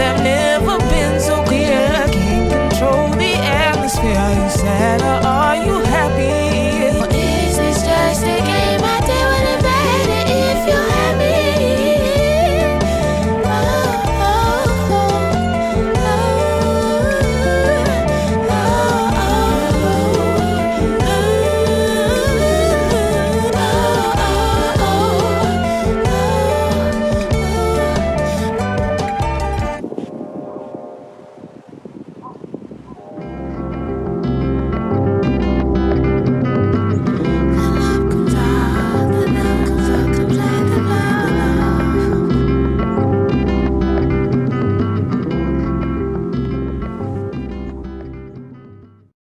have never been so clear. Can't control the atmosphere. Are you sad or are you?